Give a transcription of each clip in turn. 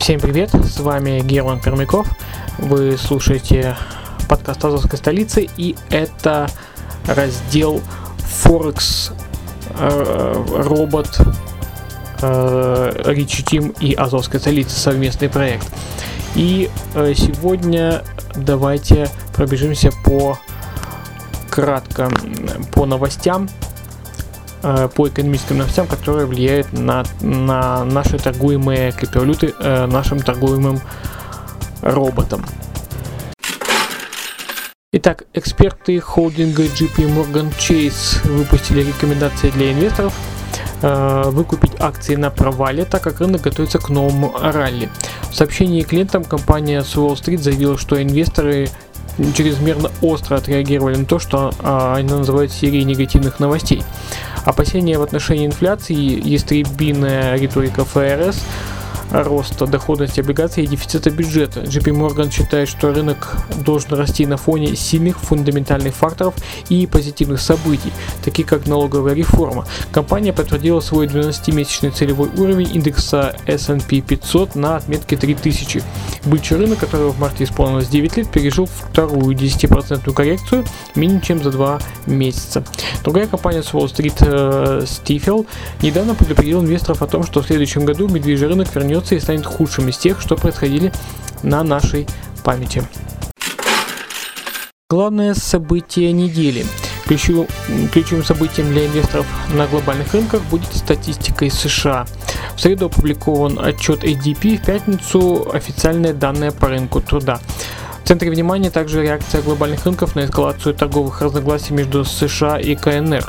Всем привет, с вами Герман Пермяков. Вы слушаете подкаст Азовской столицы и это раздел Forex э, робот э, Ричи Тим и Азовской столицы совместный проект. И э, сегодня давайте пробежимся по кратко по новостям по экономическим новостям, которые влияют на, на наши торгуемые криптовалюты э, нашим торгуемым роботом. Итак, эксперты холдинга JP Morgan Chase выпустили рекомендации для инвесторов э, выкупить акции на провале, так как рынок готовится к новому ралли. В сообщении клиентам компания с Street заявила, что инвесторы чрезмерно остро отреагировали на то, что а, они называют серией негативных новостей. Опасения в отношении инфляции, ястребиная риторика ФРС, роста доходности облигаций и дефицита бюджета. JP Morgan считает, что рынок должен расти на фоне сильных фундаментальных факторов и позитивных событий, таких как налоговая реформа. Компания подтвердила свой 12-месячный целевой уровень индекса S&P 500 на отметке 3000. Бычий рынок, которого в марте исполнилось 9 лет, пережил вторую 10% коррекцию менее чем за 2 месяца. Другая компания с Wall Street э, Stifel недавно предупредила инвесторов о том, что в следующем году медвежий рынок вернется и станет худшим из тех, что происходили на нашей памяти. Главное событие недели. Ключевым событием для инвесторов на глобальных рынках будет статистика из США. В среду опубликован отчет ADP, в пятницу официальные данные по рынку труда. В центре внимания также реакция глобальных рынков на эскалацию торговых разногласий между США и КНР.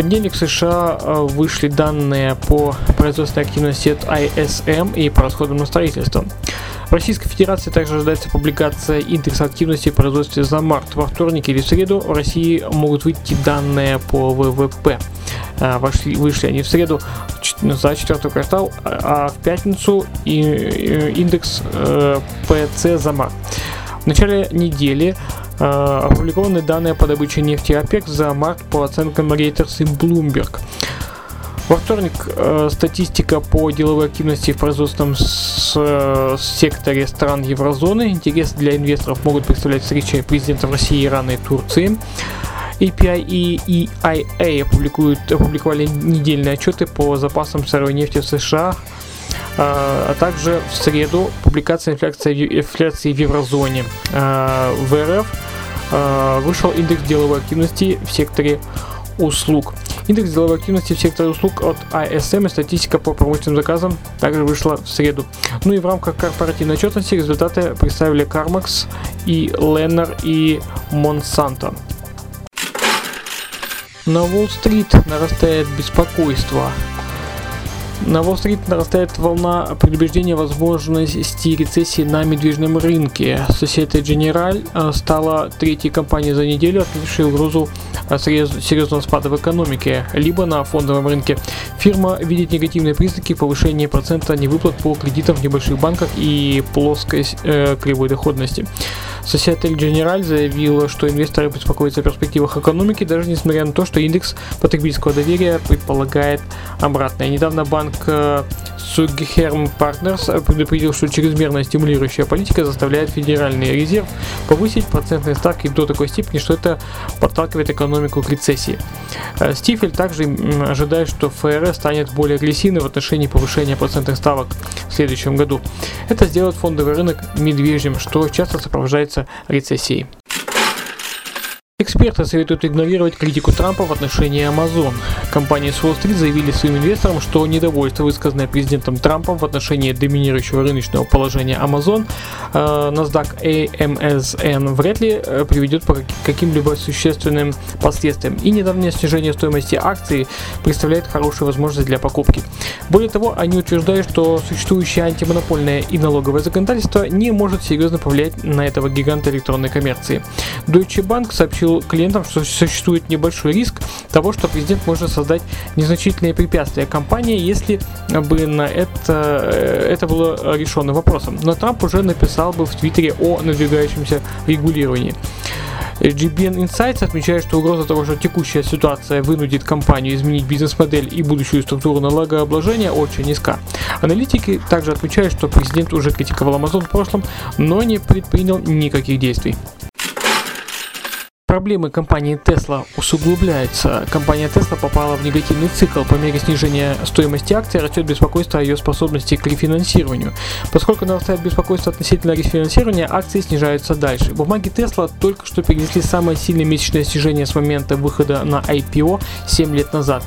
Понедельник в США э, вышли данные по производственной активности от ISM и по расходам на строительство. В Российской Федерации также ожидается публикация индекса активности в производстве за март. Во вторник или в среду в России могут выйти данные по ВВП. А, Вошли, вышли они в среду за четвертый квартал, а в пятницу и, э, индекс э, ПЦ за март. В начале недели э, опубликованы данные по добыче нефти ОПЕК за март по оценкам Reuters и Bloomberg. Во вторник э, статистика по деловой активности в производственном с- э, секторе стран еврозоны. Интерес для инвесторов могут представлять встречи президентов России, Ирана и Турции. API и EIA опубликуют, опубликовали недельные отчеты по запасам сырой нефти в США, а а также в среду публикация инфляции, инфляции в еврозоне. А, В РФ а, вышел индекс деловой активности в секторе услуг. Индекс деловой активности в секторе услуг от ISM и статистика по промышленным заказам также вышла в среду. Ну и в рамках корпоративной отчетности результаты представили Carmax и Леннер и Monsanto. На Уолл-стрит нарастает беспокойство. На Уолл-стрит нарастает волна предубеждения возможности рецессии на медвежном рынке. Societe Generale э, стала третьей компанией за неделю, отметившей угрозу э, серьез- серьезного спада в экономике, либо на фондовом рынке. Фирма видит негативные признаки повышения процента невыплат по кредитам в небольших банках и плоской э, кривой доходности. Societe Generale заявила, что инвесторы беспокоятся о перспективах экономики, даже несмотря на то, что индекс потребительского доверия предполагает обратное. Недавно банк э, Suggerm Partners предупредил, что чрезмерная стимулирующая политика заставляет Федеральный резерв повысить процентные ставки до такой степени, что это подталкивает экономику к рецессии. Э, Стифель также ожидает, что ФРС станет более агрессивной в отношении повышения процентных ставок в следующем году. Это сделает фондовый рынок медвежьим, что часто сопровождается рецессией. Эксперты советуют игнорировать критику Трампа в отношении Amazon. Компании с Уолл-стрит заявили своим инвесторам, что недовольство, высказанное президентом Трампом в отношении доминирующего рыночного положения Amazon, э, NASDAQ AMSN вряд ли э, приведет к каким-либо существенным последствиям. И недавнее снижение стоимости акций представляет хорошую возможность для покупки. Более того, они утверждают, что существующее антимонопольное и налоговое законодательство не может серьезно повлиять на этого гиганта электронной коммерции. Deutsche Bank сообщил клиентам, что существует небольшой риск того, что президент может создать незначительные препятствия компании, если бы на это, э, это было решенным вопросом. Но Трамп уже написал бы в Твиттере о надвигающемся регулировании. GBN Insights отмечает, что угроза того, что текущая ситуация вынудит компанию изменить бизнес-модель и будущую структуру налогообложения очень низка. Аналитики также отмечают, что президент уже критиковал Amazon в прошлом, но не предпринял никаких действий. Проблемы компании Tesla усугубляются. Компания Tesla попала в негативный цикл. По мере снижения стоимости акций растет беспокойство о ее способности к рефинансированию. Поскольку нарастает беспокойство относительно рефинансирования, акции снижаются дальше. Бумаги Tesla только что перенесли самое сильное месячное снижение с момента выхода на IPO 7 лет назад.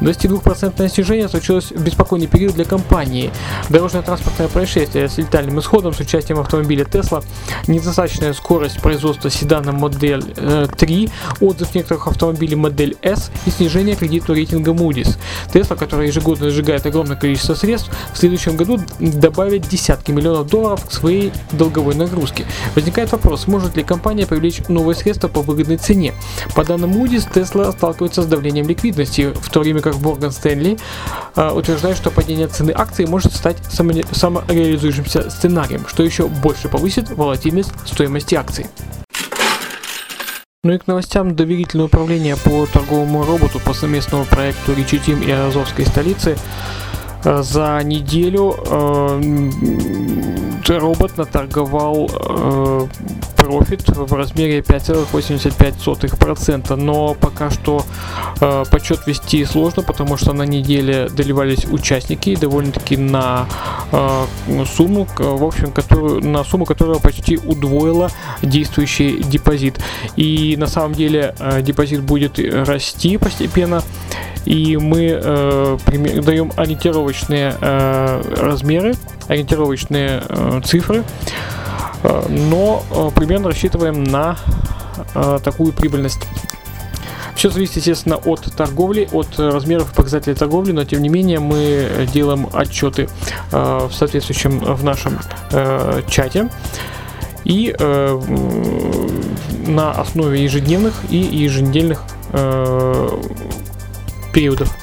22% снижение случилось в беспокойный период для компании. Дорожное транспортное происшествие с летальным исходом с участием автомобиля Tesla, недостаточная скорость производства седана модель э, 3, отзыв некоторых автомобилей модель S и снижение кредитного рейтинга Moody's. Tesla, которая ежегодно сжигает огромное количество средств, в следующем году добавит десятки миллионов долларов к своей долговой нагрузке. Возникает вопрос, может ли компания привлечь новые средства по выгодной цене. По данным Moody's, Tesla сталкивается с давлением ликвидности, в то время как Morgan Stanley э, утверждает, что падение цены акций может стать самореализующимся сценарием, что еще больше повысит волатильность стоимости акций. Ну и к новостям доверительное управление по торговому роботу по совместному проекту Ричи Тим и Азовской столицы э, за неделю э, робот наторговал э, профит в размере 5,85%, но пока что э, подсчет вести сложно, потому что на неделе доливались участники довольно-таки на э, сумму, в общем, которую, на сумму, которая почти удвоила действующий депозит. И на самом деле э, депозит будет расти постепенно, и мы э, даем ориентировочные э, размеры, ориентировочные э, цифры. Но э, примерно рассчитываем на э, такую прибыльность. Все зависит, естественно, от торговли, от размеров показателей торговли, но тем не менее мы делаем отчеты в соответствующем в нашем чате и на основе ежедневных и еженедельных периодов.